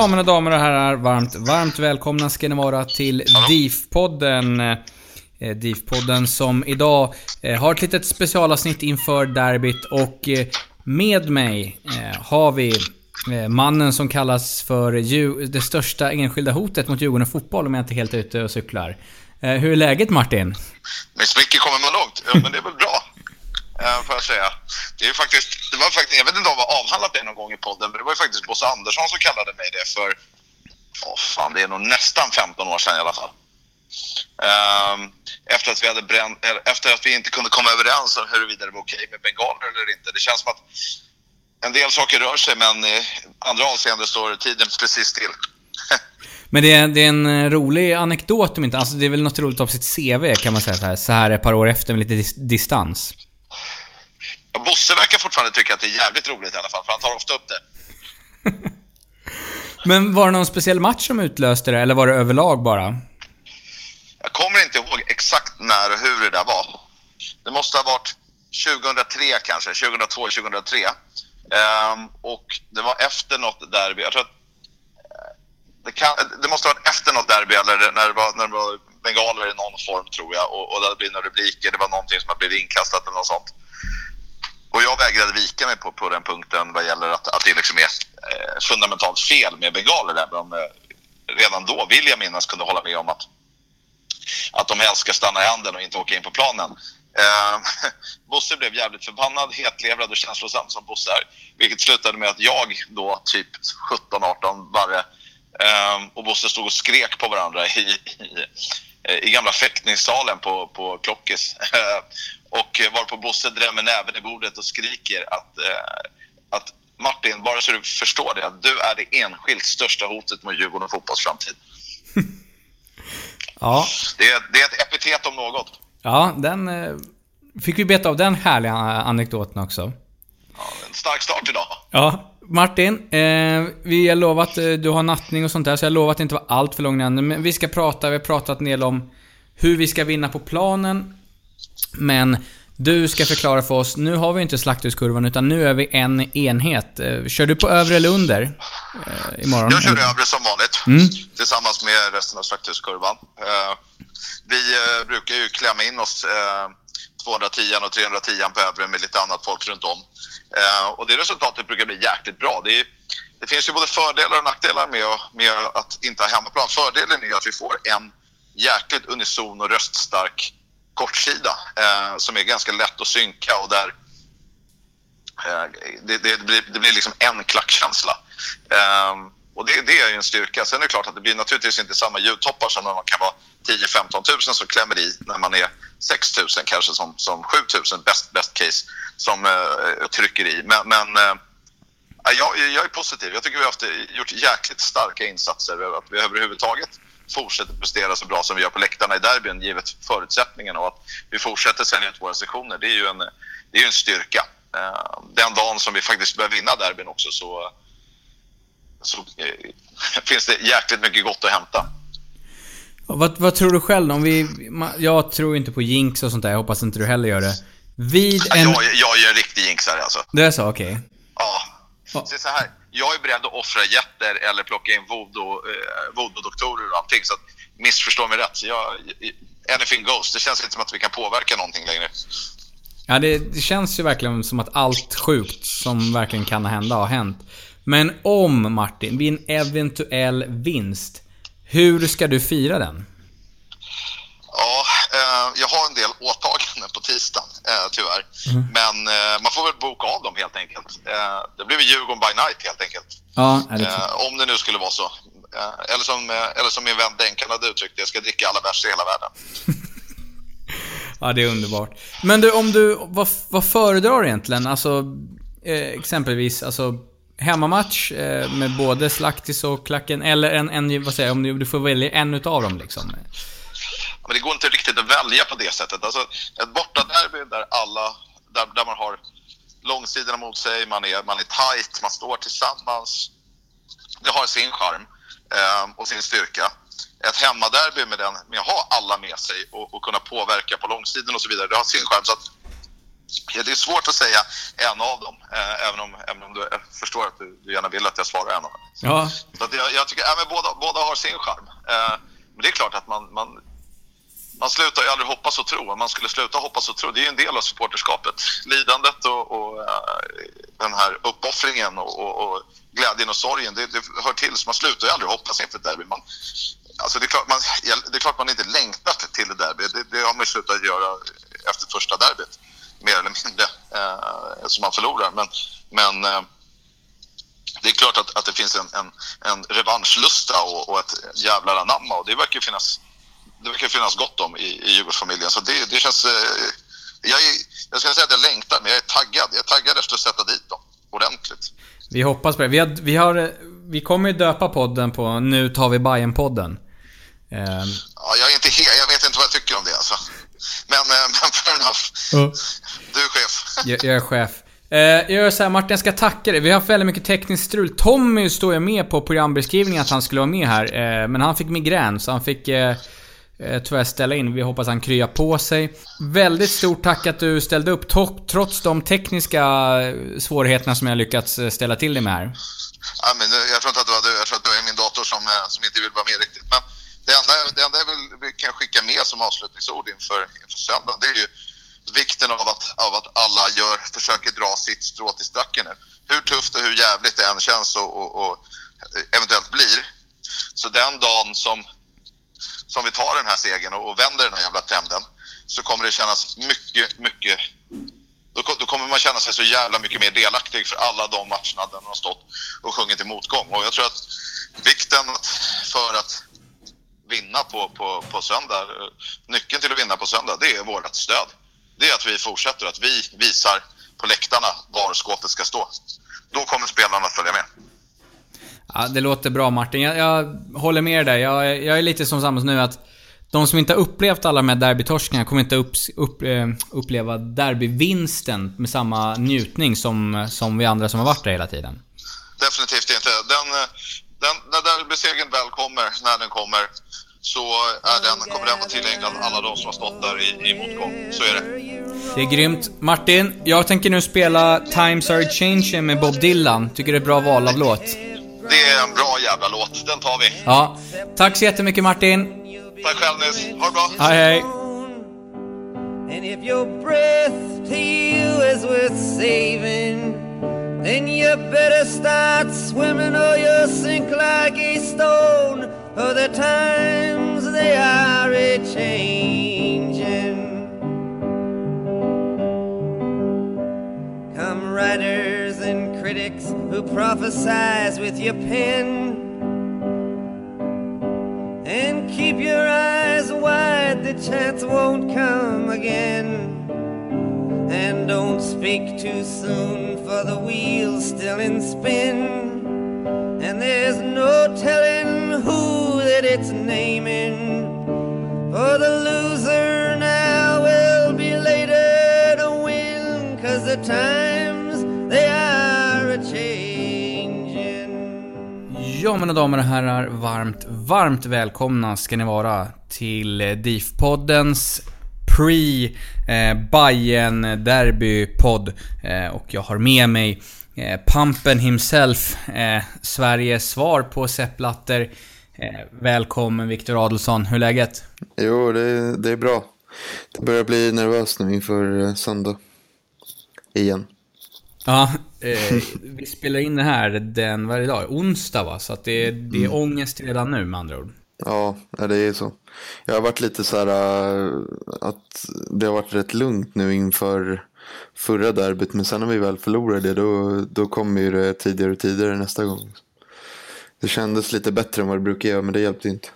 Ja, mina damer och herrar, varmt, varmt välkomna ska ni vara till DIF-podden. Eh, DIF-podden som idag eh, har ett litet specialavsnitt inför derbyt och eh, med mig har vi mannen som kallas för det största enskilda hotet mot Djurgården fotboll om jag inte är helt ute och cyklar. Hur är läget Martin? Med mycket kommer man långt. Ja, men det är väl bra, Eh, får jag säga. Det är faktiskt, det var faktiskt, jag vet inte om jag har avhandlat det någon gång i podden, men det var ju faktiskt Bosse Andersson som kallade mig det för, åh fan, det är nog nästan 15 år sedan i alla fall. Um, efter, att vi hade bränt, efter att vi inte kunde komma överens om huruvida det var okej med bengaler eller inte. Det känns som att en del saker rör sig, men i andra avseenden står tiden precis still. Men det är, det är en eh, rolig anekdot om inte, alltså det är väl något roligt av sitt CV kan man säga så här, så här ett par år efter med lite dis- distans. Ja, Bosse verkar fortfarande tycka att det är jävligt roligt i alla fall, för han tar ofta upp det. Men var det någon speciell match som utlöste det, eller var det överlag bara? Jag kommer inte ihåg exakt när och hur det där var. Det måste ha varit 2003 kanske, 2002, 2003. Ehm, och det var efter något derby. Jag tror att eh, det, kan, det måste ha varit efter något derby eller när det var, när det var bengaler i någon form tror jag. Och, och det hade blivit några rubriker. Det var någonting som hade blivit inkastat eller något sånt. Och jag vägrade vika mig på, på den punkten vad gäller att, att det liksom är eh, fundamentalt fel med bengaler. Där. om eh, redan då, vill jag minnas, kunde hålla med om att att de helst ska stanna i handen och inte åka in på planen. Eh, Bosse blev jävligt förbannad, hetlevrad och känslosam som Bosse är. Vilket slutade med att jag då, typ 17-18 barre, eh, och Bosse stod och skrek på varandra i, i, i gamla fäktningssalen på, på Klockis. Eh, Eh, och varpå Bosse drämmer näven i bordet och skriker att, eh, att Martin, bara så du förstår det, att du är det enskilt största hotet mot Djurgården och fotbolls framtid. Ja, Det är, det är ett epitet om något. ja den... eh, Fick vi beta av den härliga anekdoten också. Ja, en stark start idag. Ja, Martin. Eh, vi har lovat, eh, du har nattning och sånt där, så jag lovar att inte vara allt för långrandig. Men vi ska prata, vi har pratat en del om hur vi ska vinna på planen. Men du ska förklara för oss, nu har vi inte slakthuskurvan utan nu är vi en enhet. Eh, Kör du på övre eller under eh, imorgon? Jag kör övre som vanligt Mm. tillsammans med resten av slakthuskurvan. Eh, vi eh, brukar ju klämma in oss eh, 210 och 310 på övre med lite annat folk runt om. Eh, och det resultatet brukar bli jäkligt bra. Det, är, det finns ju både fördelar och nackdelar med, att- med att inte ha hemmaplan. Fördelen är att vi får en jäkligt unison och röststark kortsida eh, som är ganska lätt att synka och där eh, det, det, blir, det blir liksom en klackkänsla. Eh, Och det, det är ju en styrka. Sen är det klart att det blir naturligtvis inte samma ljudtoppar som när man kan vara 10-15 000 som klämmer i när man är 6 000 kanske som, som 7 000 best, best case som eh, trycker i. Men, men eh, jag, jag är positiv. Jag tycker vi har haft, gjort jäkligt starka insatser. Att vi överhuvudtaget fortsätter prestera så bra som vi gör på läktarna i derbyn givet förutsättningarna och att vi fortsätter sälja ut våra sektioner. Det är ju en, det är en styrka. Uh, den dagen som vi faktiskt börjar vinna derbyn också så så eh, finns det jäkligt mycket gott att hämta. Vad, vad tror du själv om vi... Jag tror inte på jinx och sånt där, jag hoppas inte du heller gör det. Vid en... Jag, jag är en riktig jinxare alltså. Det är så? Okej. Okay. Ja. ja. Så, så här, jag är beredd att offra jätter eller plocka in eh, voodoo-doktorer eh, och allting. Så att, missförstå mig rätt. Jag, anything goes. Det känns inte som att vi kan påverka någonting längre. Ja, det, det känns ju verkligen som att allt sjukt som verkligen kan hända har hänt. Men om Martin, vid en eventuell vinst, hur ska du fira den? Ja, eh, jag har en del åtaganden på tisdagen, eh, tyvärr. Mm. Men eh, man får väl boka av dem helt enkelt. Det blir Djurgården by night helt enkelt. Ja, det om det nu skulle vara så. Eller, som, eller som min vän Denkan hade uttryckt det, jag ska dricka alla bärs i hela världen. ja, det är underbart. Men du, om du, vad, vad föredrar du egentligen? Alltså, exempelvis, alltså hemmamatch med både Slaktis och Klacken, eller en, en vad säger jag, om du, du får välja en utav dem liksom? Men det går inte riktigt att välja på det sättet. Alltså, ett bortaderby där alla, där, där man har långsidorna mot sig, man är, man är tight, man står tillsammans. Det har sin charm eh, och sin styrka. Ett hemmaderby med, den, med att ha alla med sig och, och kunna påverka på långsidan och så vidare, det har sin charm. Så att, Ja, det är svårt att säga en av dem, eh, även, om, även om du jag förstår att du, du gärna vill att jag svarar en av dem. Ja. Så att jag, jag tycker ja, båda, båda har sin charm. Eh, men det är klart att man, man, man slutar ju aldrig hoppas och tro. Om man skulle sluta hoppas och tro, det är ju en del av supporterskapet. Lidandet och, och eh, den här uppoffringen och, och, och, glädjen och sorgen, det, det, hör till. Så man slutar ju aldrig hoppas inför ett derby. Man, alltså det, är klart man, det är klart man inte längtar till ett derby. Det, det har man ju slutat göra efter första derbyt mer eller mindre, eh, som man förlorar. Men, men eh, det är klart att, att det finns en, en, en revanschlusta och, och ett jävlar anamma och det verkar ju finnas, det verkar finnas gott om i, i Djurgårdsfamiljen. Så det, det känns... Eh, jag, är, jag ska säga att jag längtar, men jag är taggad. Jag är taggad efter att sätta dit dem ordentligt. Vi hoppas på det. Vi, har, vi, har, vi kommer ju döpa podden på Nu tar vi Bayern podden Um... Ja, jag är inte helt, jag vet inte vad jag tycker om det alltså. Men, eh, men fair enough. Uh. Du är chef. jag, jag är chef. Eh, jag gör såhär, Martin jag ska tacka dig. Vi har haft väldigt mycket tekniskt strul. Tommy står ju med på programbeskrivningen att han skulle vara med här. Eh, men han fick migrän, så han fick eh, eh, Eh, tyvärr ställa in. Vi hoppas han kryar på sig. Väldigt stort tack att du ställde upp, trots de tekniska eh, svårigheterna som jag lyckats eh, ställa till dig med här. Ja, men jag tror inte att det var du. Jag tror att det var min dator som, som inte vill vara med riktigt. Men det enda, det enda jag vill, kan skicka med som avslutningsord inför, inför söndag, det är ju vikten av att, av att alla gör, försöker dra sitt strå till stacken nu. Hur tufft och hur jävligt det än känns och, och, och eventuellt blir. Så den dagen som, som vi tar den här segern och, och vänder den här jävla trenden så kommer det kännas mycket, mycket då, då, kommer man känna sig så jävla mycket mer delaktig för alla de matcherna där man har stått och sjungit i motgång. Och jag tror att vikten för att vinna på, på, på söndag, nyckeln till att vinna på söndag, det är vårt stöd. Det är att vi fortsätter, att vi visar på läktarna var skåpet ska stå. Då kommer spelarna att följa med. Ja, det låter bra Martin. Jag, jag håller med dig. Jag, jag är lite som samma nu att de som inte har upplevt alla de här derbytorskarna kommer inte upp, upp, eh, uppleva derbyvinsten med samma njutning som, som vi andra som har varit där hela tiden. Definitivt inte. Den, den, när derbysegern väl kommer, när den kommer, så är den, kommer den vara tillgänglig alla de som har stått där i, i motgång. Så är det. Det är grymt. Martin, jag tänker nu spela Times Are Changing med Bob Dylan. Tycker det är bra val av låt. Det är en bra jävla låt. Den tar vi. Ja. Tack så jättemycket Martin. Tack själv Nils. Ha det bra. Hej hej. And if your breath to you is worth saving Then you better start swimming or you'll sink like a stone. For the times they are a changing. Come writers and critics who prophesize with your pen. And keep your eyes wide, the chance won't come again. And don't speak too soon, for the wheel's still in spin. And there's no telling who that it's naming. For the loser now will be later to win, cause the times Ja, mina damer och herrar, varmt, varmt välkomna ska ni vara till eh, DIF-poddens pre Bayern derby-podd. Eh, och jag har med mig eh, Pampen himself, Sveriges svar på Sepp Blatter. Välkommen Viktor Adelsson, hur är läget? Jo, det, det är bra. Det börjar bli nervöst nu inför söndag. Igen. Ja, eh, vi spelar in det här den, vad det idag? Onsdag va? Så att det, är- det är ångest redan nu med andra ord. Ja, det är så. Jag har varit lite så här äh, att det har varit rätt lugnt nu inför förra derbyt. Men sen när vi väl förlorade det, då, då kommer ju det tidigare och tidigare nästa gång. Det kändes lite bättre än vad det brukar göra, men det hjälpte inte.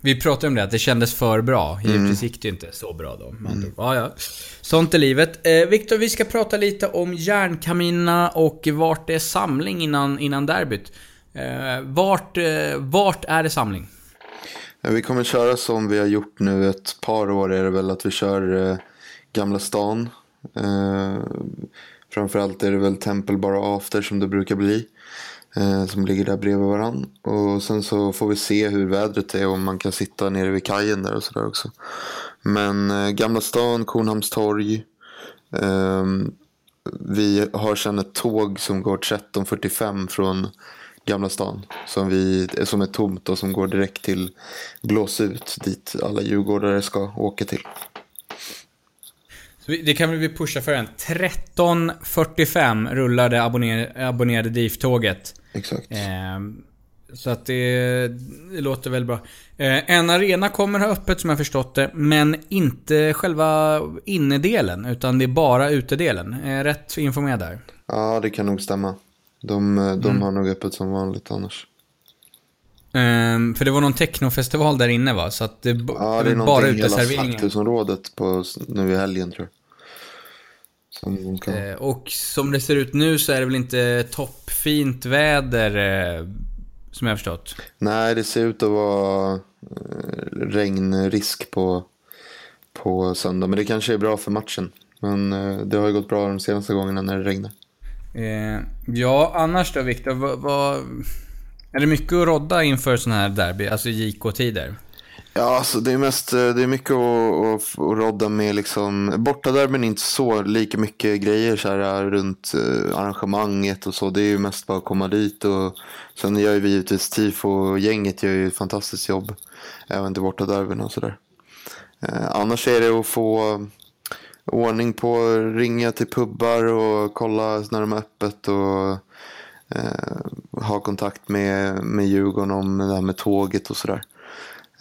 Vi pratade om det, att det kändes för bra. Givetvis gick det inte så bra då. andra ord. Ja, ja. Sånt är livet. Eh, Viktor, vi ska prata lite om järnkaminerna och vart det är samling innan, innan derbyt. Eh, vart, eh, vart är det samling? Vi kommer köra som vi har gjort nu ett par år är det väl att vi kör eh, Gamla stan. Eh, framförallt är det väl Temple bara After som det brukar bli. Eh, som ligger där bredvid varann. Och sen så får vi se hur vädret är och om man kan sitta nere vid kajen där och sådär också. Men eh, Gamla stan, Kornhamns torg. Ehm, vi har sedan ett tåg som går 13.45 från Gamla stan. Som, vi, eh, som är tomt och som går direkt till Blåsut dit alla djurgårdare ska åka till. Det kan vi pusha för en. 13.45 rullar det abonner, abonnerade DIF-tåget. Exakt. Ehm, så att det, det låter väl bra. Eh, en arena kommer ha öppet som jag förstått det, men inte själva innedelen, utan det är bara utedelen. Eh, rätt informerad där. Ja, det kan nog stämma. De, eh, de har nog öppet som vanligt annars. Ehm, för det var någon technofestival där inne va? Så att det, Ja, det är bara någonting hela uteserveringen. slakthusområdet på, s- nu i helgen tror jag. Eh, och som det ser ut nu så är det väl inte toppfint väder, eh, som jag har förstått. Nej, det ser ut att vara eh, regnrisk på, på söndag. Men det kanske är bra för matchen. Men eh, det har ju gått bra de senaste gångerna när det regnar. Eh, ja, annars då Viktor, vad, vad... Är det mycket att rodda inför sån här derby, alltså JK-tider? Ja, alltså det är mest, eh, det är mycket att, att, att rodda med liksom. Bortaderbyn är inte så lika mycket grejer så här eh, runt eh, arrangemanget och så. Det är ju mest bara att komma dit och sen gör ju vi givetvis tifo och gänget gör ju ett fantastiskt jobb. Även till bortaderbyn och sådär. Eh, annars är det att få ordning på, ringa till pubbar och kolla när de är öppet och eh, ha kontakt med, med Djurgården om det här med tåget och sådär.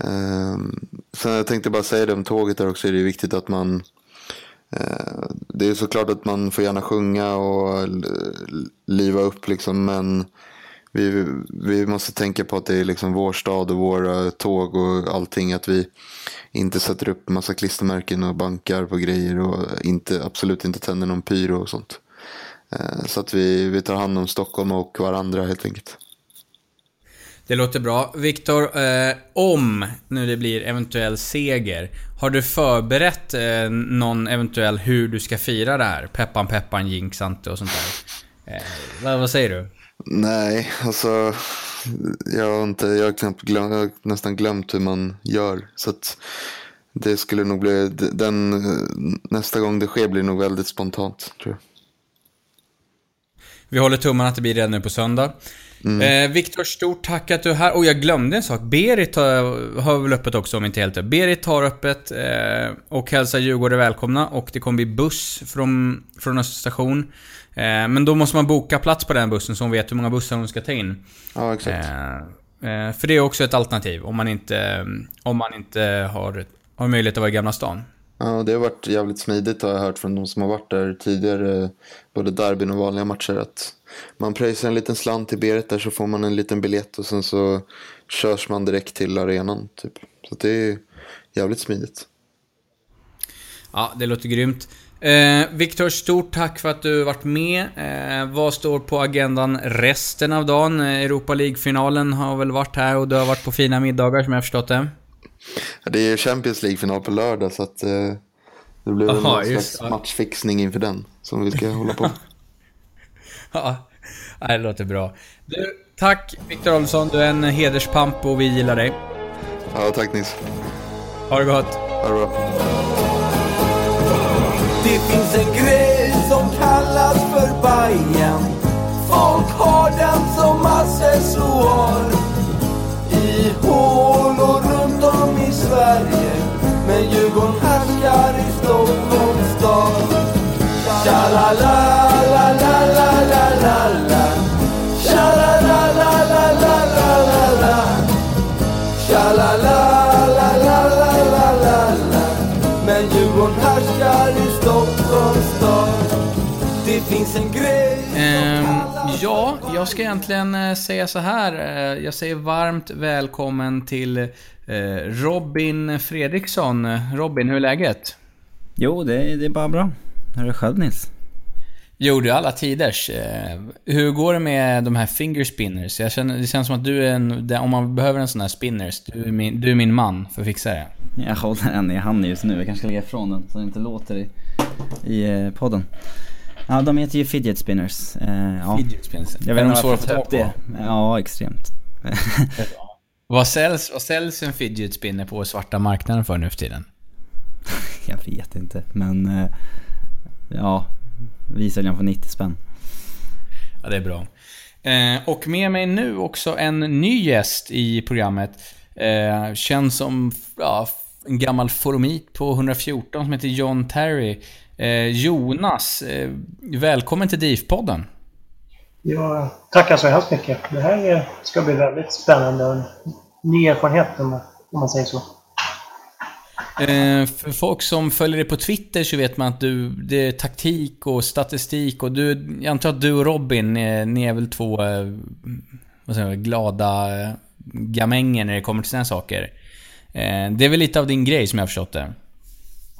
Um, sen jag tänkte bara säga det om tåget där också är det viktigt att man eh, Det är såklart att man får gärna sjunga och liva upp liksom men vi, vi måste tänka på att det är liksom vår stad och våra tåg och allting att vi inte sätter upp massa klistermärken och bankar på grejer och inte, absolut inte tänder någon pyro och sånt. Eh, så att vi, vi tar hand om Stockholm och varandra helt enkelt. Det låter bra. Viktor, eh, om nu det blir eventuell seger, har du förberett eh, någon eventuell hur du ska fira det här? Peppan peppan, jinxante och sånt där. Eh, vad, vad säger du? Nej, alltså jag har, inte, jag har, knappt glöm, jag har nästan glömt hur man gör. Så att det skulle nog bli, den, nästa gång det sker blir nog väldigt spontant tror jag. Vi håller tummarna att det blir redan nu på söndag. Eh, Viktor, stort tack att du är här. Och jag glömde en sak. Berit har, har väl öppet också om inte helt. Berit har öppet eh, och hälsar Djurgården välkomna. Och det kommer bli buss från, från Östra station. Eh, men då måste man boka plats på den bussen så hon vet hur många bussar hon ska ta in. Ja, exakt. Eh, eh, för det är också ett alternativ om man inte, om man inte har, har möjlighet att vara i Gamla stan. Ja, det har varit jävligt smidigt har jag hört från de som har varit där tidigare. Både derbyn och vanliga matcher. Att man pröjsar en liten slant till Berit där så får man en liten biljett och sen så körs man direkt till arenan. Typ. Så det är jävligt smidigt. Ja, det låter grymt. Eh, Viktor, stort tack för att du varit med. Eh, vad står på agendan resten av dagen? Eh, Europa League-finalen har väl varit här och du har varit på fina middagar som jag har förstått det. Ja, det är Champions League-final på lördag så att eh, det blir Aha, just slags det. matchfixning inför den som vi ska hålla på. Ja, det låter bra. Du, tack Viktor Olsson, du är en hederspamp och vi gillar dig. Ja, tack Nils. Ha det gott. Ha det bra. Det finns en grej som kallas för Bajen Folk har den som accessoar I hålor runt om i Sverige Men Djurgården härskar i Stockholms stad Tja-la-la-la-la-la-la-la ja, för jag ska egentligen eh, säga så här. Eh, jag säger varmt välkommen till eh, Robin Fredriksson. Robin, hur är läget? Jo, det, det är bara bra. Hur är det själv Nils? Jo, det är alla tiders. Hur går det med de här fingerspinners? Jag känner, det känns som att du är en, om man behöver en sån här spinners, du är min, du är min man för att fixa det. Jag håller en i handen just nu. Jag kanske ska lägga ifrån den så den inte låter i, i podden. Ja, de heter ju fidget spinners. Eh, ja. Fidget spinners. Jag Är vet de inte svåra varför jag att få tag upp det. Ja, extremt. Vad säljs, vad säljs en fidget spinner på svarta marknaden för nu för tiden? jag vet inte, men eh, ja, vi säljer den för 90 spänn. Ja, det är bra. Eh, och med mig nu också en ny gäst i programmet. Eh, känns som ja, en gammal forumit på 114 som heter John Terry. Eh, Jonas, eh, välkommen till DIF-podden. Jag tackar så hemskt mycket. Det här är- ska bli väldigt spännande och en ny erfarenhet om man, säger så. Eh, för folk som följer dig på Twitter så vet man att du, det är taktik och statistik och du, jag antar att du och Robin, ni är väl två, vad säger jag, glada gamänger när det kommer till sådana saker. Det är väl lite av din grej som jag har förstått det.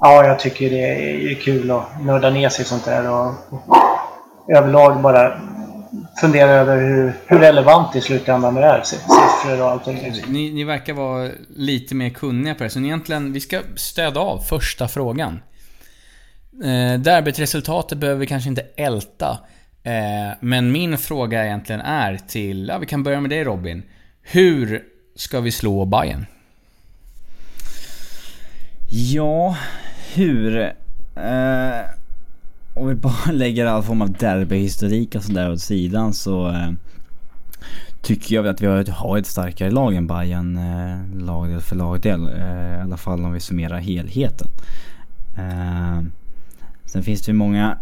Ja, jag tycker det är kul att nörda ner sig i sånt där och överlag bara fundera över hur, hur relevant i slutändan det är. Siffror och allting. Ni, ni verkar vara lite mer kunniga på det, så ni egentligen, vi ska stöda av första frågan. Eh, derbytresultatet behöver vi kanske inte älta. Eh, men min fråga egentligen är till, ja vi kan börja med dig Robin. Hur ska vi slå Bayern? Ja, hur? Eh, om vi bara lägger all form av derbyhistorik och sådär åt sidan så eh, tycker jag att vi har ett, har ett starkare lag än Bayern eh, lagdel för lagdel. Eh, I alla fall om vi summerar helheten. Eh, sen finns det ju många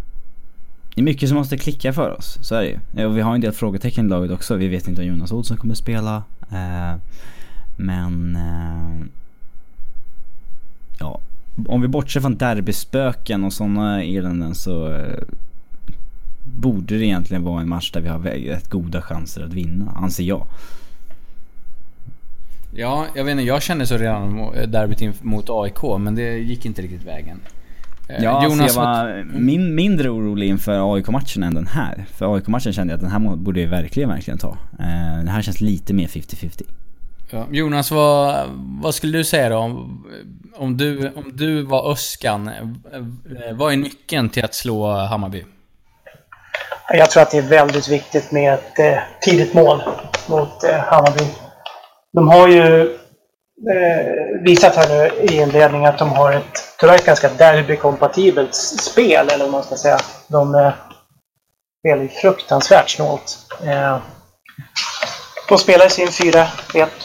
det är mycket som måste klicka för oss, så är det ju. Och vi har en del frågetecken i laget också. Vi vet inte om Jonas Olsson kommer spela. Eh, men... Eh, Eh, om vi bortser från derbyspöken och sådana eländen så eh, borde det egentligen vara en match där vi har rätt goda chanser att vinna, anser jag. Ja, jag vet inte, jag kände så redan mo- derbyt mot AIK, men det gick inte riktigt vägen. Eh, Ja, Jonas Jonas, jag var min, mindre orolig inför AIK-matchen än den här. För AIK-matchen kände jag att den här borde vi verkligen, verkligen ta. Eh, den här känns lite mer 50-50. Ja, Jonas, vad, vad skulle du säga då? Om, om, du, om du var Öskan, eh, vad är nyckeln till att slå Hammarby? Jag tror att det är väldigt viktigt med ett eh, tidigt mål mot eh, Hammarby. De har ju eh, visat här nu i inledningen att de har ett tyvärr ett ganska derbykompatibelt spel, eller vad man ska säga. De eh, spelar ju fruktansvärt snålt. Eh, de spelar sin 4-1,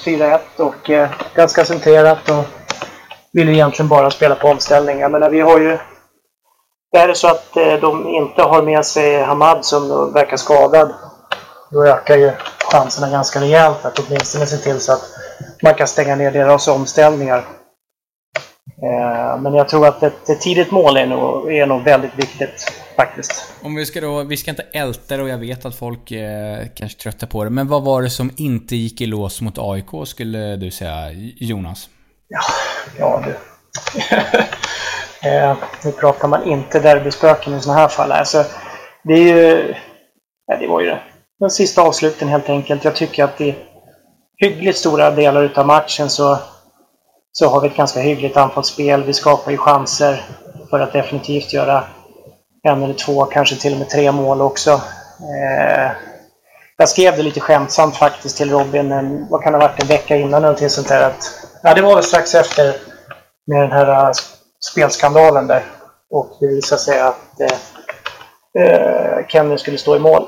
4-1 och eh, ganska centrerat och vill egentligen bara spela på omställning. Jag menar, vi har ju är det så att eh, de inte har med sig Hamad som verkar skadad, då ökar ju chanserna ganska rejält att åtminstone se till så att man kan stänga ner deras omställningar. Eh, men jag tror att ett, ett tidigt mål är nog, är nog väldigt viktigt faktiskt. Om vi ska då, vi ska inte älta det och jag vet att folk eh, kanske tröttar på det. Men vad var det som inte gick i lås mot AIK skulle du säga, Jonas? Ja, ja du. eh, nu pratar man inte derbyspöken i sådana här fall. Alltså, det är ju... Ja, det var ju det. Den sista avsluten helt enkelt. Jag tycker att i hyggligt stora delar utav matchen så, så har vi ett ganska hyggligt antal spel. Vi skapar ju chanser för att definitivt göra en eller två, kanske till och med tre mål också. Eh, jag skrev det lite skämtsamt faktiskt till Robin, en, vad kan det ha varit, en vecka innan någonting sånt där. Att, ja, det var väl strax efter med den här uh, spelskandalen där. Och det visade sig att eh, eh, Kenny skulle stå i mål.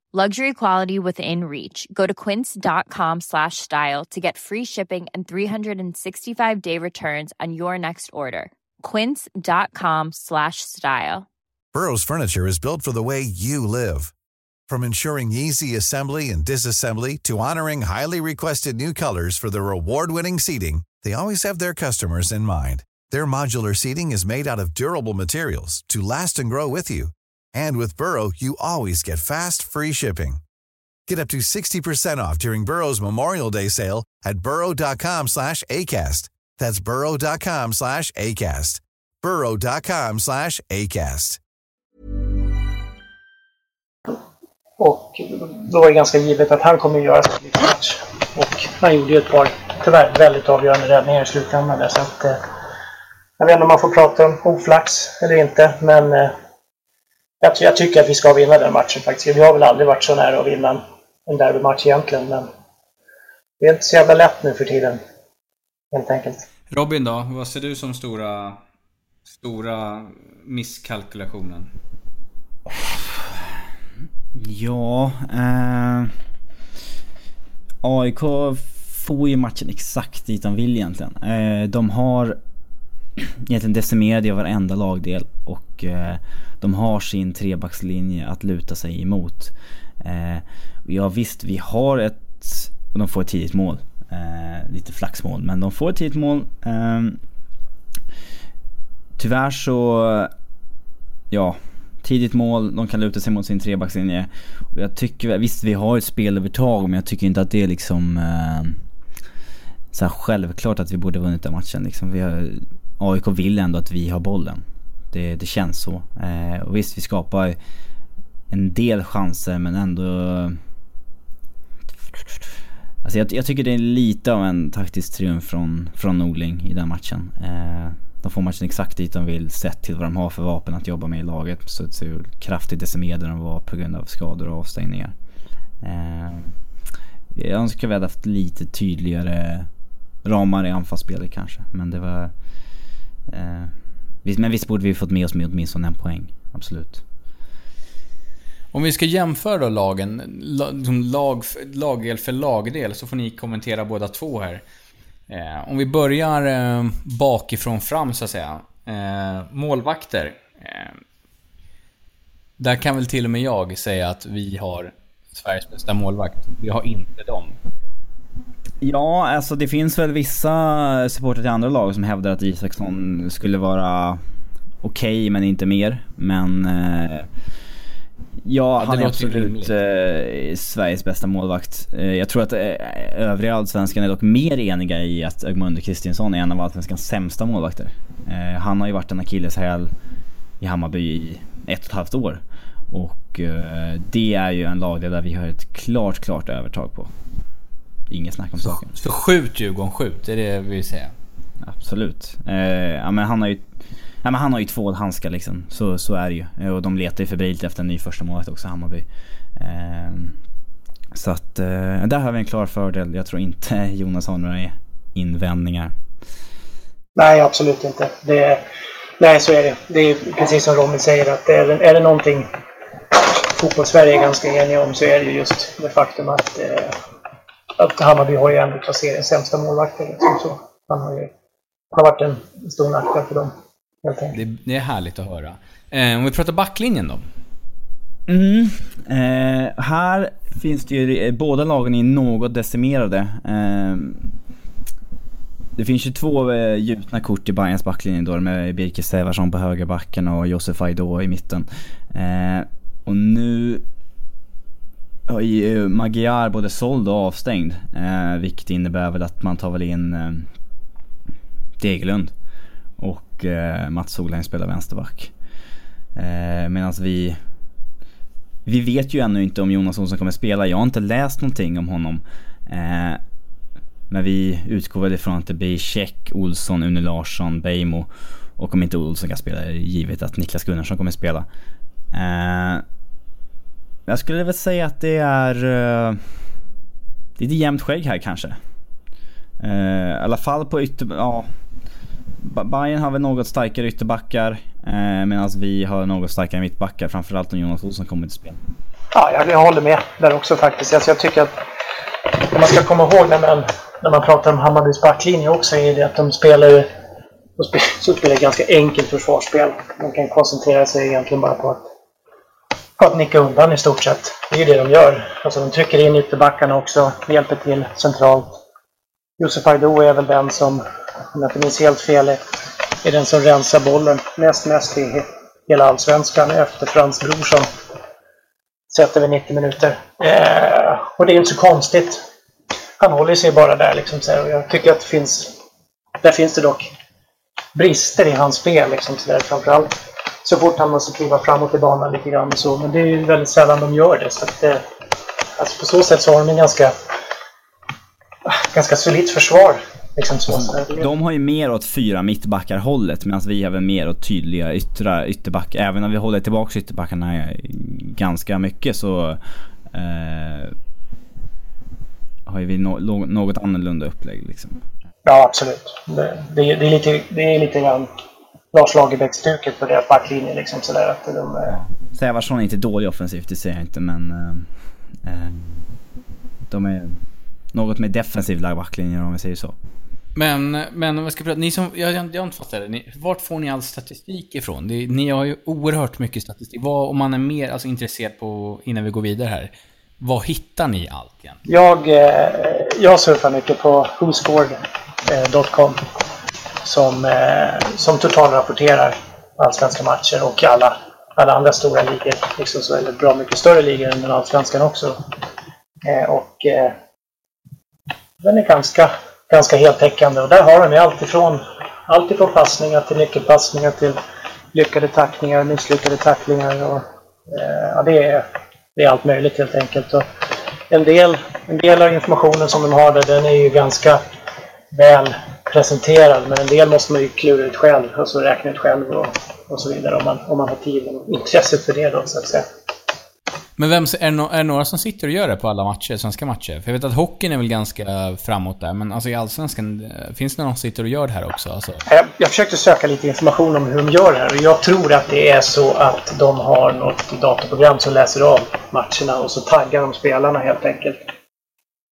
Luxury quality within reach. Go to quince.com slash style to get free shipping and 365 day returns on your next order. Quince.com slash style. Burrow's furniture is built for the way you live. From ensuring easy assembly and disassembly to honoring highly requested new colors for their award-winning seating, they always have their customers in mind. Their modular seating is made out of durable materials to last and grow with you. And with Burrow, you always get fast, free shipping. Get up to 60% off during Burrow's Memorial Day sale at burrow.com slash ACAST. That's burrow.com slash ACAST. burrow.com slash ACAST. Och då var det ganska givet att han kommer att göra sin match. Och han gjorde ju ett par, tyvärr, väldigt avgörande räddningar i slutändan där. Så att, eh, jag vet inte om man får prata om oflax eller inte, men eh, jag, jag, tycker att vi ska vinna den matchen faktiskt. Vi har väl aldrig varit så nära att vinna en, en derbymatch egentligen, men det är inte så jävla lätt nu för tiden. Helt enkelt. Robin då? Vad ser du som stora, stora misskalkylationen? Ja... Eh, AIK får ju matchen exakt dit de vill egentligen. Eh, de har egentligen decimerade jag varenda lagdel och eh, de har sin trebackslinje att luta sig emot. Eh, ja visst, vi har ett... Och de får ett tidigt mål. Eh, lite flaxmål, men de får ett tidigt mål. Eh, tyvärr så... Ja, tidigt mål, de kan luta sig mot sin trebackslinje. Jag tycker, visst vi har ett spelövertag men jag tycker inte att det är liksom... Eh, så självklart att vi borde vunnit den matchen liksom. Vi har, AIK vill ändå att vi har bollen. Det, det känns så. Eh, och visst, vi skapar en del chanser men ändå... Alltså jag, jag, tycker det är lite av en taktisk triumf från, från Norling i den matchen. Eh, de får matchen exakt dit de vill sett till vad de har för vapen att jobba med i laget. Så det ser kraftigt decimerade de var på grund av skador och avstängningar. Eh, jag önskar vi hade haft lite tydligare ramar i anfallsspelet kanske. Men det var... Eh, men visst borde vi fått med oss med åtminstone en poäng. Absolut. Om vi ska jämföra då lagen, liksom lag, lagdel för lagdel, så får ni kommentera båda två här. Eh, om vi börjar eh, bakifrån fram så att säga. Eh, målvakter. Eh, där kan väl till och med jag säga att vi har Sveriges bästa målvakt. Vi har inte dem. Ja, alltså det finns väl vissa supportrar till andra lag som hävdar att Isaksson skulle vara okej okay, men inte mer. Men... Eh, ja, han är absolut eh, Sveriges bästa målvakt. Eh, jag tror att eh, övriga allsvenskan är dock mer eniga i att Ögmundur Kristinsson är en av allsvenskans sämsta målvakter. Eh, han har ju varit en akilleshäl i Hammarby i ett och ett halvt år. Och eh, det är ju en lagdel där vi har ett klart, klart övertag på. Inget snack om saken. Så skjut Djurgården, skjut. Det är det vi vill säga. Absolut. Eh, ja, men han har ju Ja, men han har ju två handskar liksom. Så, så är det ju. Eh, och de letar ju febrilt efter en ny första målet också, Hammarby. Eh, så att eh, där har vi en klar fördel. Jag tror inte Jonas har några invändningar. Nej, absolut inte. Det, nej, så är det. Det är precis som Robin säger att är det, är det någonting fotbollssverige är ganska eniga om så är det just det faktum att, eh, att Hammarby har ju ändå seriens sämsta målvakter. Liksom, så. Han har ju har varit en stor nackdel för dem. Det, det, är härligt att höra. Eh, om vi pratar backlinjen då? Mm. Eh, här finns det ju, båda lagen är något decimerade. Eh, det finns ju två eh, gjutna kort i Bayerns backlinje då med Birke Seversson på högerbacken och Josef Aido i mitten. Eh, och nu i eh, Magyar både såld och avstängd. Eh, vilket innebär väl att man tar väl in eh, Degerlund. Och eh, Mats Solheim spelar vänsterback. Eh, Medan vi... Vi vet ju ännu inte om Jonas Olsson kommer spela. Jag har inte läst någonting om honom. Eh, men vi utgår väl ifrån att det blir Check, Olsson, Une Larsson, Beijmo. Och om inte Olsson kan spela, givet att Niklas Gunnarsson kommer spela. Eh, jag skulle väl säga att det är... Uh, lite jämnt skägg här kanske. Uh, I alla fall på ytter... Ja. Bayern har väl något starkare ytterbackar. Eh, uh, Medan vi har något starkare mittbackar. Framförallt om Jonas Olsson kommer till spel. Ja, jag, jag håller med där också faktiskt. Alltså, jag tycker att man ska komma ihåg när man, när man pratar om Hammarbys backlinje också är det att de spelar ju de spelar, spelar ganska enkelt försvarsspel. De kan koncentrera sig egentligen bara på att på att nicka undan i stort sett. Det är ju det de gör. Alltså de trycker in ytterbackarna också, hjälper till centralt. Josef Aido är väl den som, om jag inte minns helt fel, är den som rensar bollen näst mest i hela Allsvenskan efter Frans Brorsson. Sett över 90 minuter. Eh, och det är ju inte så konstigt. Han håller sig bara där liksom. Så här, och jag tycker att det finns... Där finns det dock brister i hans spel liksom. Så där, framförallt så fort han måste kliva framåt i banan lite grann och så. Men det är ju väldigt sällan de gör det. Så att, eh, alltså på så sätt så har de en ganska, ganska solidt försvar. Liksom så. Alltså, de har ju mer åt fyra mittbackar hållet medan vi har väl mer åt tydliga yttra, ytterbackar. Även om vi håller tillbaka ytterbackarna ganska mycket så eh, har vi no, något annorlunda upplägg liksom. Ja, absolut. Det, det, det, är lite, det är lite grann Lars Lagerbäck-stuket på deras backlinje. Liksom, sådär, att de, ja. Sävarsson är inte dålig offensivt, det säger jag inte, men... Eh, eh de är något mer defensivt lag backlinje om vi säger så. Men, men vad ska prata, ni som, jag, jag, jag har inte fattat det. vart får ni all statistik ifrån? Det, ni har ju oerhört mycket statistik. Vad, om man är mer alltså, intresserad på, innan vi går vidare här, var hittar ni allt igen? Jag, eh, jag surfar mycket på whoscored.com som, eh, som totalrapporterar allsvenska matcher och alla, alla andra stora ligor. Liksom så, eller bra mycket större ligor än den allsvenskan också. Eh, och eh, den är ganska, ganska heltäckande och där har de ju alltifrån, alltifrån passningar till nyckelpassningar till lyckade tacklingar, misslyckade tacklingar och eh, ja, det är, det är allt möjligt helt enkelt. Och en, del, en del av informationen som de har där, den är ju ganska väl presenterad. Men en del måste man ju klura ut själv, alltså räkna ut själv och, och så vidare om man, om man har tid och intresset för det då så att säga. Men vem, är, det, är det några som sitter och gör det på alla matcher, svenska matcher? För jag vet att hockeyn är väl ganska framåt där, men alltså i Allsvenskan, eh, finns det någon som sitter och gör det här också? Alltså? Jag, jag försökte söka lite information om hur de gör det här och jag tror att det är så att de har något datorprogram som läser av matcherna och så taggar de spelarna helt enkelt.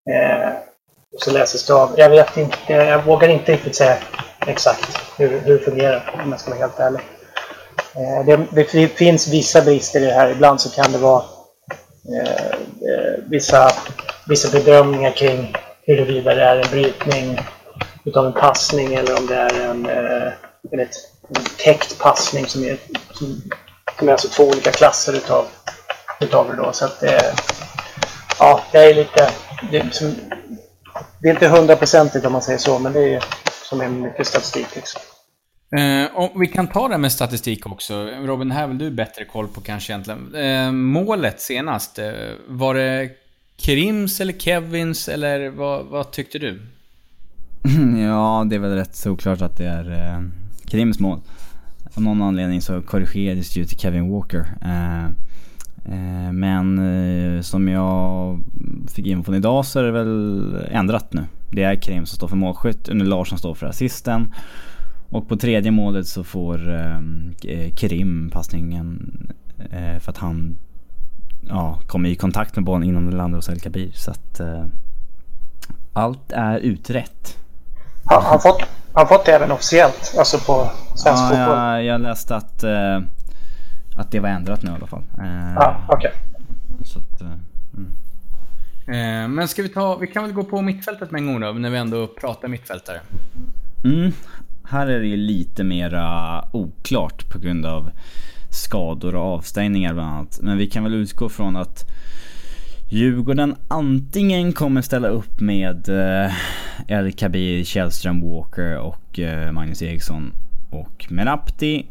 Eh, så läses det av. Jag vet inte, jag vågar inte riktigt säga exakt hur, hur det fungerar om jag ska vara helt ärlig. Eh, det, det, finns vissa brister i det här. Ibland så kan det vara eh, eh, vissa, vissa bedömningar kring huruvida det är en brytning utav en passning eller om det är en, eh, en, ett, en täckt passning som är, som, som är alltså två olika klasser utav, utav det då. Så att eh, ja, det är lite, det, som, det är inte hundraprocentigt om man säger så, men det är som är mycket statistik. Liksom. Eh, om vi kan ta det med statistik också. Robin, här har väl du bättre koll på kanske egentligen. Eh, målet senast, eh, var det Krims eller Kevins eller vad, vad tyckte du? ja, det är väl rätt såklart att det är eh, Krims mål. Av någon anledning så korrigerades det ju till Kevin Walker. Eh, men eh, som jag fick infon idag så är det väl ändrat nu. Det är Krim som står för målskytt, Unne Larsson står för assisten. Och på tredje målet så får eh, Krim passningen eh, för att han ja, kom i kontakt med bollen innan den landade hos El Kabir. Så att eh, allt är utrett. Har han fått, han fått det även officiellt? Alltså på svensk ja, fotboll? Jag, jag läste att, eh, att det var ändrat nu i alla fall. Eh, Ja, okej. Så att, eh, Eh, men ska vi ta, vi kan väl gå på mittfältet med en gång då, när vi ändå pratar mittfältare. Mm. Här är det ju lite mera oklart på grund av skador och avstängningar bland annat. Men vi kan väl utgå från att Djurgården antingen kommer ställa upp med eh, El Kabir, Källström, Walker och eh, Magnus Eriksson och Merapti.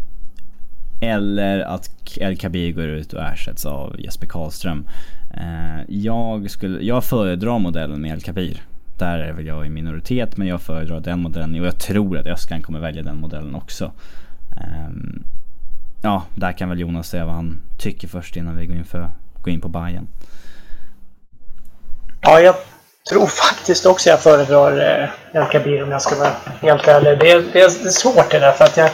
Eller att El Kabir går ut och ersätts av Jesper Karlström. Eh, jag, skulle, jag föredrar modellen med El Kabir. Där är väl jag i minoritet men jag föredrar den modellen och jag tror att Öskan kommer välja den modellen också. Ehm, ja, där kan väl Jonas säga vad han tycker först innan vi går in, för, går in på Bayern. Ja, jag tror faktiskt också jag föredrar eh, El Kabir om jag ska vara helt ärlig. Det är, det är svårt det där för att jag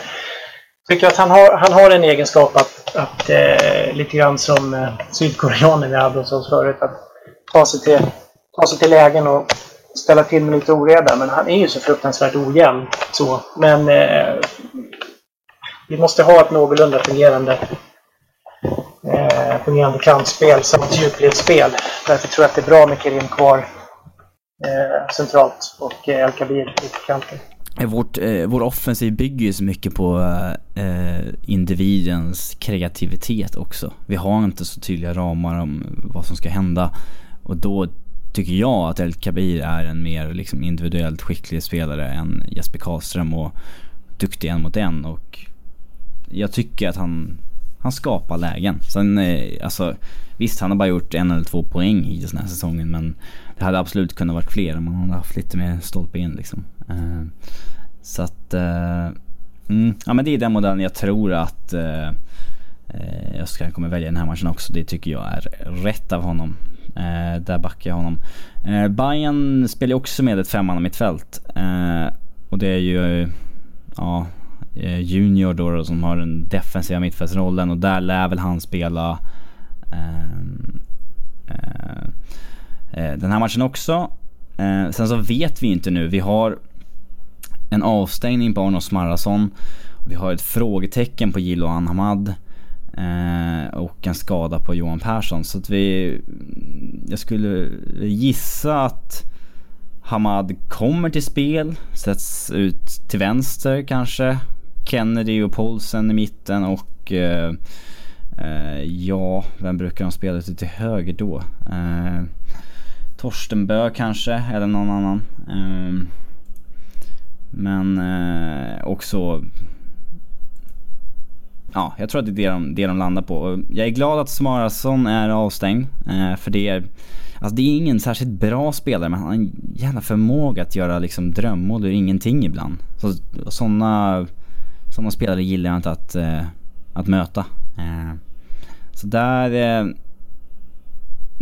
tycker att han har, han har en egenskap att, att eh, lite grann som eh, sydkoreanen vi hade hos oss förut, att ta sig, till, ta sig till lägen och ställa till med lite oreda. Men han är ju så fruktansvärt ojämn. Så. Men eh, vi måste ha ett någorlunda fungerande eh, fungerande kantspel samt djupledsspel. Därför tror jag att det är bra med Kerim kvar eh, centralt och eh, El Kabir ute på kanten. Eh, vårt, eh, vår offensiv bygger ju så mycket på eh, individens kreativitet också. Vi har inte så tydliga ramar om vad som ska hända. Och då tycker jag att El Kabir är en mer liksom, individuellt skicklig spelare än Jesper Karlström och duktig en mot en. Och jag tycker att han, han skapar lägen. Sen, eh, alltså, visst han har bara gjort en eller två poäng hittills den här säsongen men det hade absolut kunnat varit fler om man hade haft lite mer stolpe in liksom. Eh, så att, eh, mm, ja men det är den modellen jag tror att eh, eh, kommer välja den här matchen också. Det tycker jag är rätt av honom. Eh, där backar jag honom. Eh, Bayern spelar ju också med ett femmanna mittfält. Eh, och det är ju, ja, eh, Junior då, då som har den defensiva mittfältsrollen och där lär väl han spela eh, eh, Eh, den här matchen också. Eh, sen så vet vi inte nu. Vi har en avstängning på Arno Smarrason. Vi har ett frågetecken på Jiloan Hamad. Eh, och en skada på Johan Persson. Så att vi... Jag skulle gissa att Hamad kommer till spel. Sätts ut till vänster kanske. Kennedy och Paulsen i mitten och... Eh, eh, ja, vem brukar de spela ute till höger då? Eh, Torsten Bö kanske, eller någon annan. Eh, men eh, också... Ja, jag tror att det är det de, det de landar på. Och Jag är glad att Smarason är avstängd. Eh, för det är... Alltså det är ingen särskilt bra spelare men han har en jävla förmåga att göra liksom drömmål ur ingenting ibland. Så, sådana såna spelare gillar jag inte att, eh, att möta. Eh, så där... Eh,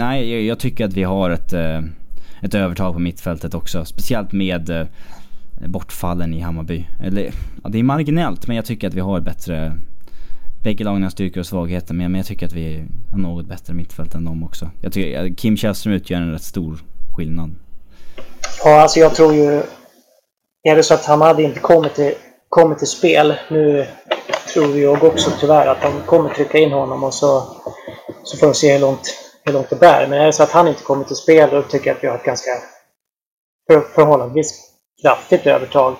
Nej, jag, jag tycker att vi har ett, eh, ett övertag på mittfältet också. Speciellt med eh, bortfallen i Hammarby. Eller, ja, det är marginellt men jag tycker att vi har bättre... Bägge lagen har styrkor och svagheter men, men jag tycker att vi har något bättre mittfält än dem också. Jag tycker Kim Källström utgör en rätt stor skillnad. Ja, alltså jag tror ju... Är det så att Hamad inte kommer till, kommer till spel, nu tror jag också tyvärr att de kommer trycka in honom och så, så får vi se hur långt, hur långt det bär. Men är det så att han inte kommer till spel, då tycker jag att vi har ett ganska för, förhållandevis kraftigt övertag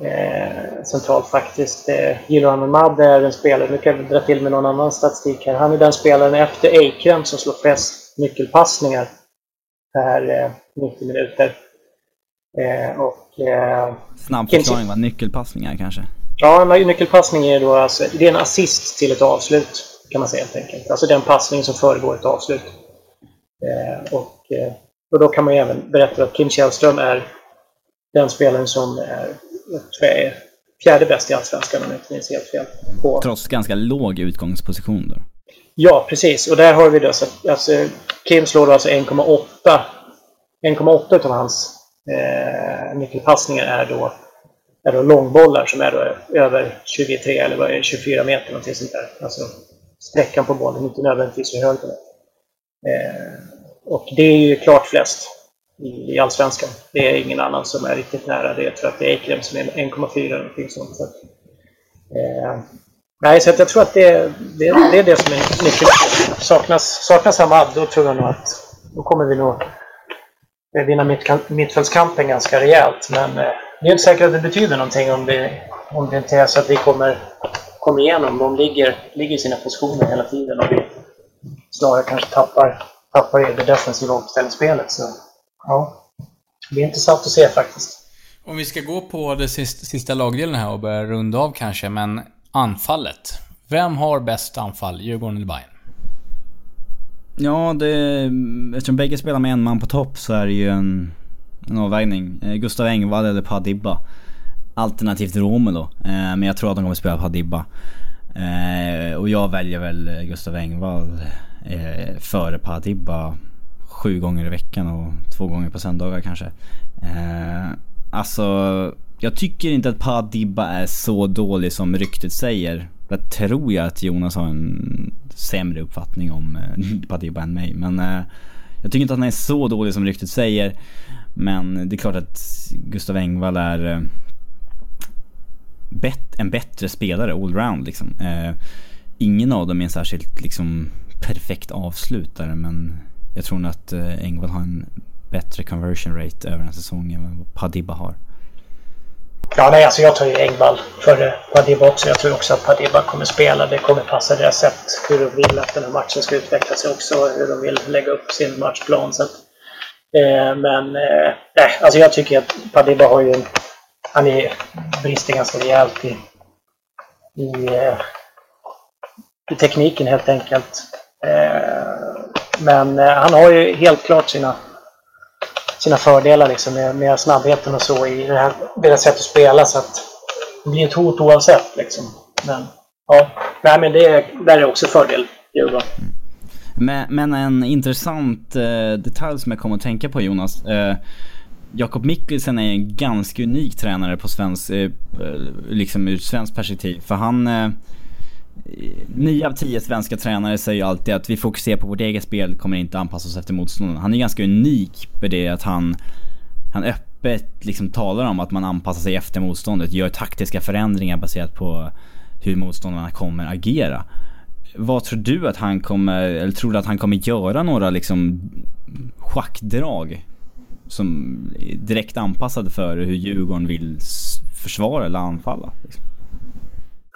eh, centralt faktiskt. Eh, Jiloan Ahmad är en spelare, nu kan jag dra till med någon annan statistik här. Han är den spelaren efter Eikrem som slår flest nyckelpassningar per eh, 90 minuter. Eh, och, eh, Snabb förklaring va? Nyckelpassningar kanske? Ja, en nyckelpassning är då alltså, det är en assist till ett avslut kan man säga helt enkelt. Alltså den passning som föregår ett avslut. Eh, och, eh, och då kan man ju även berätta att Kim Källström är den spelaren som är, jag tror jag är fjärde bäst i Allsvenskan om jag inte minns helt fel. På. Trots ganska låg utgångsposition då? Ja, precis. Och där har vi då så att alltså, Kim slår då alltså 1,8 1,8 av hans eh, nyckelpassningar är då, är då långbollar som är då över 23 eller vad är det, 24 meter någonting sånt där. Alltså sträckan på bollen, inte nödvändigtvis hur hög den är. Eh, och det är ju klart flest i, i Allsvenskan. Det är ingen annan som är riktigt nära det. Jag tror att det är Ekrem som är 1,4 eller någonting sånt. Så att, eh, nej, så jag tror att det, det, det är det som är nyckeln. Saknas, saknas Hamad, då tror jag nog att då kommer vi nog eh, vinna mitt, mittfältskampen ganska rejält. Men eh, det är inte säkert att det betyder någonting om det, om det inte är så att vi kommer, kommer igenom. De ligger, ligger i sina positioner hela tiden och vi snarare kanske tappar, tappar i det defensiva omställningsspelet. Så ja, det är intressant att se faktiskt. Om vi ska gå på det sista, sista lagdelen här och börja runda av kanske, men anfallet. Vem har bäst anfall? Djurgården eller Bayern? Ja, det... Eftersom bägge spelar med en man på topp så är det ju en, en avvägning. Eh, Gustav Engvall eller Padibba. Alternativt Romulo. Eh, men jag tror att de kommer spela Padibba. Eh, och jag väljer väl Gustav Engvall eh, före Padibba sju gånger i veckan och två gånger på söndagar kanske. Eh, alltså, jag tycker inte att Padibba är så dålig som ryktet säger. Jag tror jag att Jonas har en sämre uppfattning om eh, Padibba än mig. Men eh, jag tycker inte att han är så dålig som ryktet säger. Men det är klart att Gustav Engvall är eh, bet, en bättre spelare allround liksom. Eh, ingen av dem är en särskilt liksom perfekt avslutare men jag tror nog att eh, Engvall har en bättre conversion rate över en säsong än vad Padiba har. Ja, nej, alltså jag tar ju Engvall före Padiba också. Jag tror också att Padiba kommer spela. Det kommer passa deras sätt, hur de vill att den här matchen ska utveckla sig också. Hur de vill lägga upp sin matchplan. Så att, eh, men, eh, alltså jag tycker att Padiba har ju en... Han är, brister ganska rejält i, i, eh, i tekniken helt enkelt. Eh, men eh, han har ju helt klart sina sina fördelar liksom med, med snabbheten och så i det här, deras sätt att spela så att det blir ett hot oavsett liksom. Men ja, nej men det där är också fördel Djurgården. Mm. Men, men en intressant eh, detalj som jag kom att tänka på Jonas. Eh, Jakob Mikkelsen är en ganska unik tränare på svensk, eh, eh, liksom ur svenskt perspektiv. För han eh, Nio av tio svenska tränare säger alltid att vi fokuserar på vårt eget spel, kommer inte anpassa oss efter motståndaren. Han är ganska unik på det att han, han öppet liksom talar om att man anpassar sig efter motståndet, gör taktiska förändringar baserat på hur motståndarna kommer agera. Vad tror du att han kommer, eller tror du att han kommer göra några liksom schackdrag som är direkt anpassade för hur Djurgården vill försvara eller anfalla? Liksom?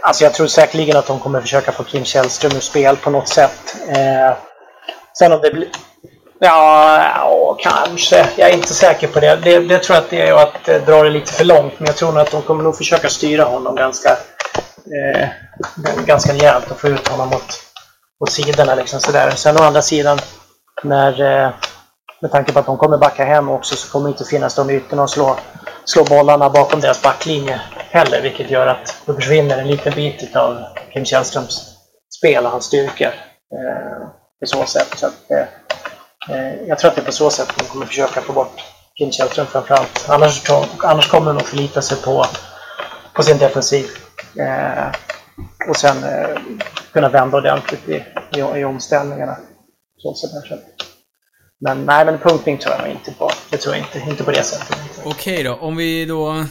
Alltså jag tror säkerligen att de kommer försöka få Kim Källström ur spel på något sätt. Eh, sen om det blir... Ja, åh, kanske. Jag är inte säker på det. det. det. tror jag att det är att eh, dra det lite för långt. Men jag tror nog att de kommer nog försöka styra honom ganska, eh, ganska rejält och få ut honom mot, mot sidorna. Liksom sådär. Sen å andra sidan, när, eh, med tanke på att de kommer backa hem också så kommer det inte finnas de ytorna att slå, slå bollarna bakom deras backlinje heller, vilket gör att då försvinner en liten bit av Kim Källströms spel och hans styrkor. Eh, på så sätt. Så att, eh, eh, jag tror att det är på så sätt de kommer försöka få bort Kim Källström framförallt. Annars, annars kommer de att förlita sig på, på sin defensiv. Eh, och sen eh, kunna vända ordentligt i, i, i omställningarna. Så sätt. Men nej, men punktning tror jag inte på. Det tror jag inte, inte på det sättet. Okej då, om vi då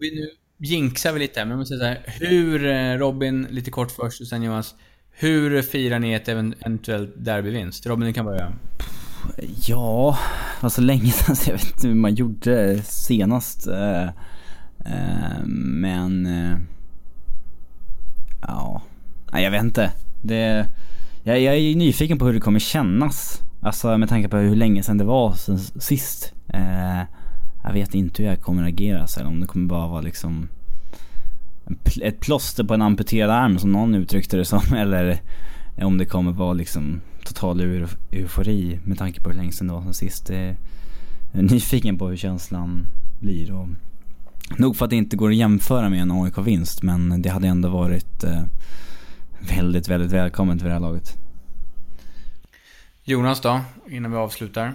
vi nu jinxar vi lite här, men jag måste säga så här. Hur, eh, Robin, lite kort först och sen Jonas. Hur firar ni ett eventuellt derbyvinst? Robin, du kan börja. Ja, det var så länge sedan så jag vet inte hur man gjorde senast. Eh, eh, men... Ja, nej jag vet inte. Det, jag, jag är nyfiken på hur det kommer kännas. Alltså med tanke på hur länge sedan det var sen sist eh, jag vet inte hur jag kommer agera så eller om det kommer bara vara liksom pl- ett plåster på en amputerad arm som någon uttryckte det som. Eller om det kommer vara liksom total eu eufori med tanke på hur länge sedan det var sen sist. Eh, Jag är nyfiken på hur känslan blir. Och nog för att det inte går att jämföra med en AIK-vinst men det hade ändå varit eh, väldigt, väldigt välkommet för det här laget. Jonas då, innan vi avslutar?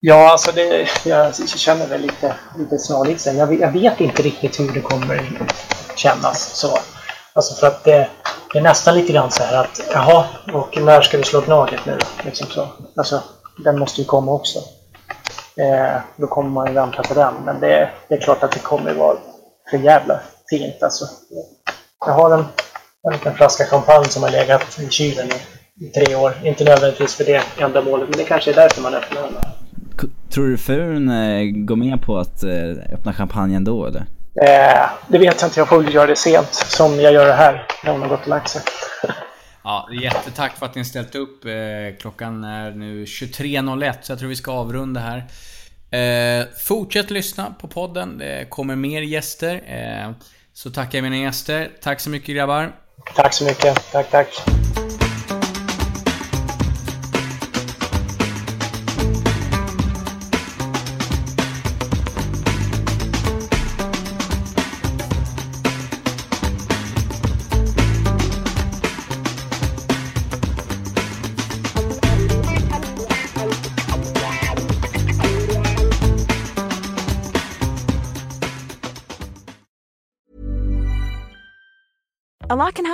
Ja, alltså det, jag känner väl lite, lite snarlikt sen. Jag, vet- jag vet inte riktigt hur det kommer kännas. Så. Alltså för att det, det är nästan lite grann så här att jaha, och när ska vi slå Gnaget nu? Liksom så. Alltså, den måste ju komma också. Eh, då kommer man ju vänta på den. Men det, det är klart att det kommer vara för jävla fint alltså. Jag har en, en liten flaska champagne som har legat i kylen i, i tre år. Inte nödvändigtvis för det ändamålet, men det kanske är därför man öppnar den. Tror du frun eh, går med på att eh, öppna champagne ändå eller? Eh, det vet jag inte, jag får väl göra det sent som jag gör det här när hon har gått och lagt sig. Ja, jättetack för att ni ställt upp. Eh, klockan är nu 23.01 så jag tror vi ska avrunda här. Eh, fortsätt lyssna på podden. Det kommer mer gäster. Eh, så tackar jag mina gäster. Tack så mycket grabbar. Tack så mycket. Tack, tack.